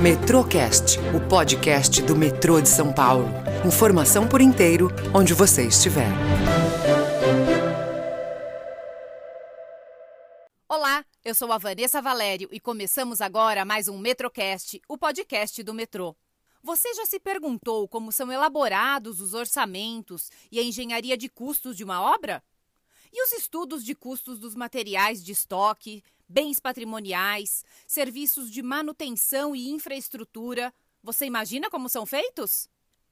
Metrocast, o podcast do metrô de São Paulo. Informação por inteiro, onde você estiver. Olá, eu sou a Vanessa Valério e começamos agora mais um Metrocast, o podcast do metrô. Você já se perguntou como são elaborados os orçamentos e a engenharia de custos de uma obra? E os estudos de custos dos materiais de estoque, bens patrimoniais, serviços de manutenção e infraestrutura. Você imagina como são feitos?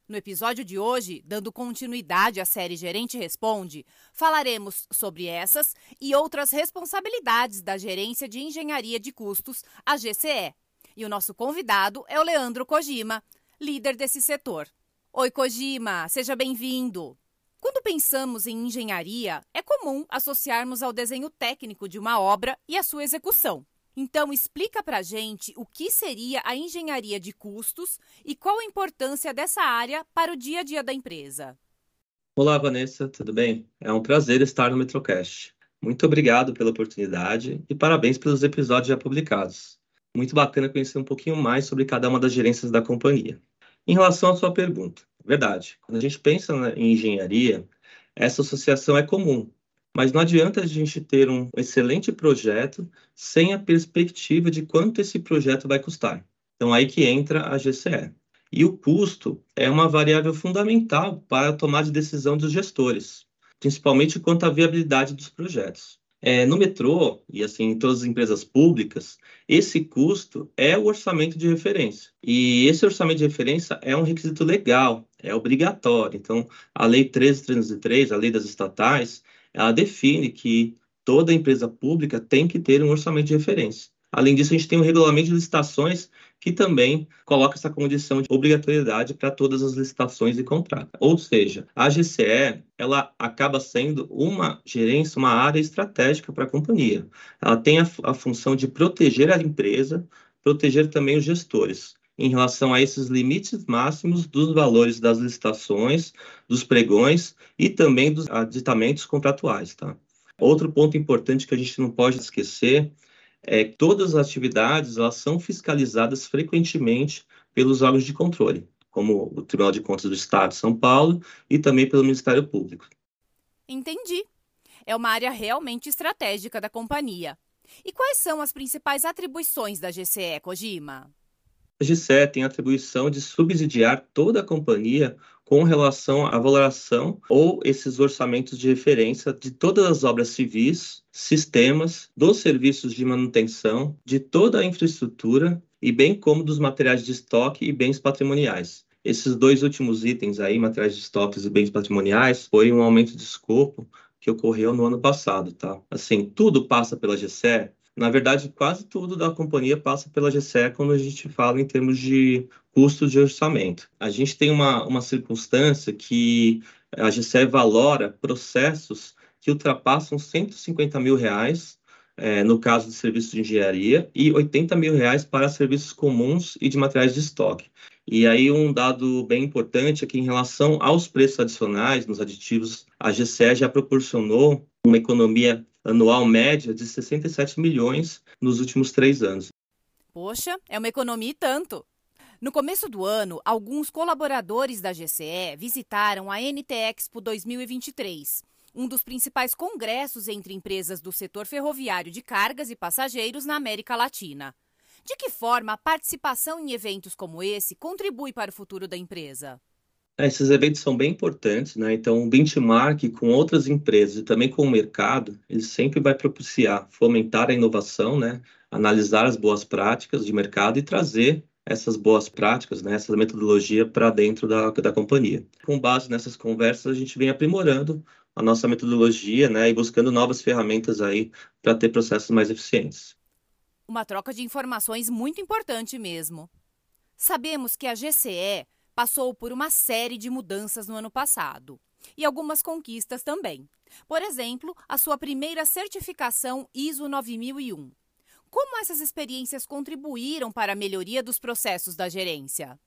No episódio de hoje, dando continuidade à série Gerente Responde, falaremos sobre essas e outras responsabilidades da Gerência de Engenharia de Custos, a GCE. E o nosso convidado é o Leandro Kojima, líder desse setor. Oi, Kojima, seja bem-vindo. Quando pensamos em engenharia, é comum associarmos ao desenho técnico de uma obra e a sua execução. Então, explica para gente o que seria a engenharia de custos e qual a importância dessa área para o dia a dia da empresa. Olá, Vanessa, tudo bem? É um prazer estar no Metrocast. Muito obrigado pela oportunidade e parabéns pelos episódios já publicados. Muito bacana conhecer um pouquinho mais sobre cada uma das gerências da companhia. Em relação à sua pergunta, Verdade. Quando a gente pensa em engenharia, essa associação é comum, mas não adianta a gente ter um excelente projeto sem a perspectiva de quanto esse projeto vai custar. Então, aí que entra a GCE. E o custo é uma variável fundamental para a tomada de decisão dos gestores, principalmente quanto à viabilidade dos projetos. É, no metrô, e assim em todas as empresas públicas, esse custo é o orçamento de referência. E esse orçamento de referência é um requisito legal, é obrigatório. Então, a Lei 13303, a Lei das Estatais, ela define que toda empresa pública tem que ter um orçamento de referência. Além disso, a gente tem um regulamento de licitações que também coloca essa condição de obrigatoriedade para todas as licitações e contratos. Ou seja, a GCE ela acaba sendo uma gerência, uma área estratégica para a companhia. Ela tem a, a função de proteger a empresa, proteger também os gestores em relação a esses limites máximos dos valores das licitações, dos pregões e também dos aditamentos contratuais. Tá? Outro ponto importante que a gente não pode esquecer é, todas as atividades elas são fiscalizadas frequentemente pelos órgãos de controle, como o Tribunal de Contas do Estado de São Paulo e também pelo Ministério Público. Entendi. É uma área realmente estratégica da companhia. E quais são as principais atribuições da GCE, Kojima? A GCE tem a atribuição de subsidiar toda a companhia com relação à valoração ou esses orçamentos de referência de todas as obras civis, sistemas, dos serviços de manutenção, de toda a infraestrutura e bem como dos materiais de estoque e bens patrimoniais. Esses dois últimos itens aí, materiais de estoques e bens patrimoniais, foi um aumento de escopo que ocorreu no ano passado, tá? Assim, tudo passa pela GCE, na verdade, quase tudo da companhia passa pela GCE quando a gente fala em termos de custo de orçamento. A gente tem uma, uma circunstância que a GCE valora processos que ultrapassam 150 mil reais, é, no caso de serviços de engenharia, e 80 mil reais para serviços comuns e de materiais de estoque. E aí um dado bem importante é que em relação aos preços adicionais nos aditivos, a GCE já proporcionou uma economia anual média de 67 milhões nos últimos três anos. Poxa, é uma economia e tanto. No começo do ano, alguns colaboradores da GCE visitaram a NT Expo 2023, um dos principais congressos entre empresas do setor ferroviário de cargas e passageiros na América Latina. De que forma a participação em eventos como esse contribui para o futuro da empresa? É, esses eventos são bem importantes, né? Então, o benchmark com outras empresas e também com o mercado, ele sempre vai propiciar fomentar a inovação, né? Analisar as boas práticas de mercado e trazer essas boas práticas, né? Essa metodologia para dentro da, da companhia. Com base nessas conversas, a gente vem aprimorando a nossa metodologia, né? E buscando novas ferramentas aí para ter processos mais eficientes. Uma troca de informações muito importante mesmo. Sabemos que a GCE passou por uma série de mudanças no ano passado e algumas conquistas também. Por exemplo, a sua primeira certificação ISO 9001. Como essas experiências contribuíram para a melhoria dos processos da gerência?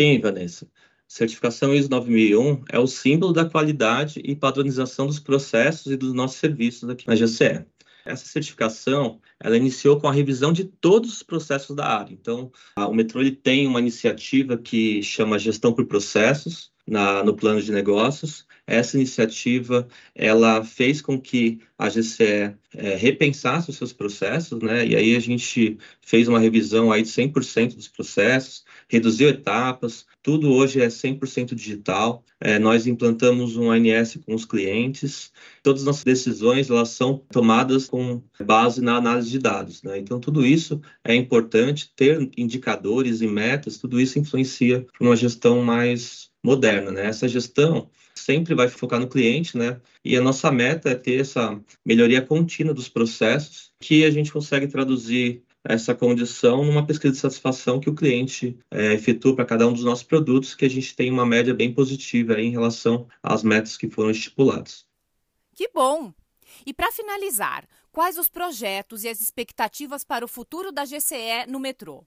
Sim, Vanessa. Certificação ISO 9001 é o símbolo da qualidade e padronização dos processos e dos nossos serviços aqui na GCE. Essa certificação, ela iniciou com a revisão de todos os processos da área. Então, a, o metrô ele tem uma iniciativa que chama Gestão por Processos, na, no plano de negócios. Essa iniciativa ela fez com que a GCE é, repensasse os seus processos, né? E aí a gente fez uma revisão aí de 100% dos processos, reduziu etapas, tudo hoje é 100% digital. É, nós implantamos um ANS com os clientes. Todas as nossas decisões elas são tomadas com base na análise de dados. Né? Então, tudo isso é importante, ter indicadores e metas, tudo isso influencia para uma gestão mais moderna, né? Essa gestão sempre vai focar no cliente, né? E a nossa meta é ter essa melhoria contínua dos processos que a gente consegue traduzir essa condição numa pesquisa de satisfação que o cliente é, efetua para cada um dos nossos produtos, que a gente tem uma média bem positiva em relação às metas que foram estipuladas. Que bom! E para finalizar, quais os projetos e as expectativas para o futuro da GCE no metrô?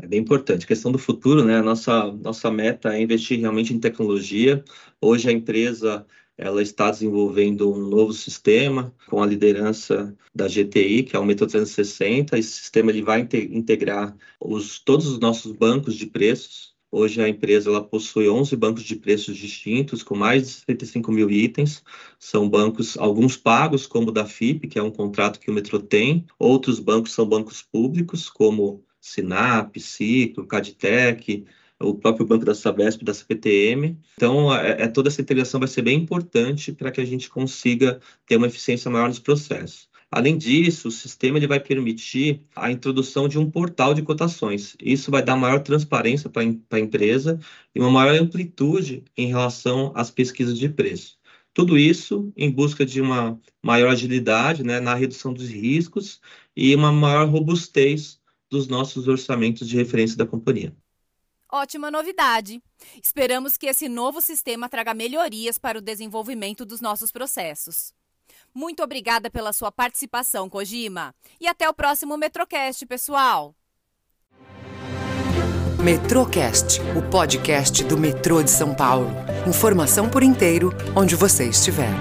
É bem importante. A questão do futuro, né? A nossa, nossa meta é investir realmente em tecnologia. Hoje a empresa ela está desenvolvendo um novo sistema com a liderança da GTI, que é o Metrô 360. Esse sistema ele vai integrar os, todos os nossos bancos de preços. Hoje a empresa ela possui 11 bancos de preços distintos, com mais de 75 mil itens. São bancos, alguns pagos, como o da FIP, que é um contrato que o metrô tem. Outros bancos são bancos públicos, como Sinap, Ciclo, Caditec, o próprio banco da Sabesp, da CPTM. Então, é, é, toda essa integração vai ser bem importante para que a gente consiga ter uma eficiência maior nos processos. Além disso, o sistema ele vai permitir a introdução de um portal de cotações. Isso vai dar maior transparência para a empresa e uma maior amplitude em relação às pesquisas de preço. Tudo isso em busca de uma maior agilidade né, na redução dos riscos e uma maior robustez dos nossos orçamentos de referência da companhia. Ótima novidade! Esperamos que esse novo sistema traga melhorias para o desenvolvimento dos nossos processos. Muito obrigada pela sua participação, Kojima. E até o próximo Metrocast, pessoal! Metrocast, o podcast do metrô de São Paulo. Informação por inteiro, onde você estiver.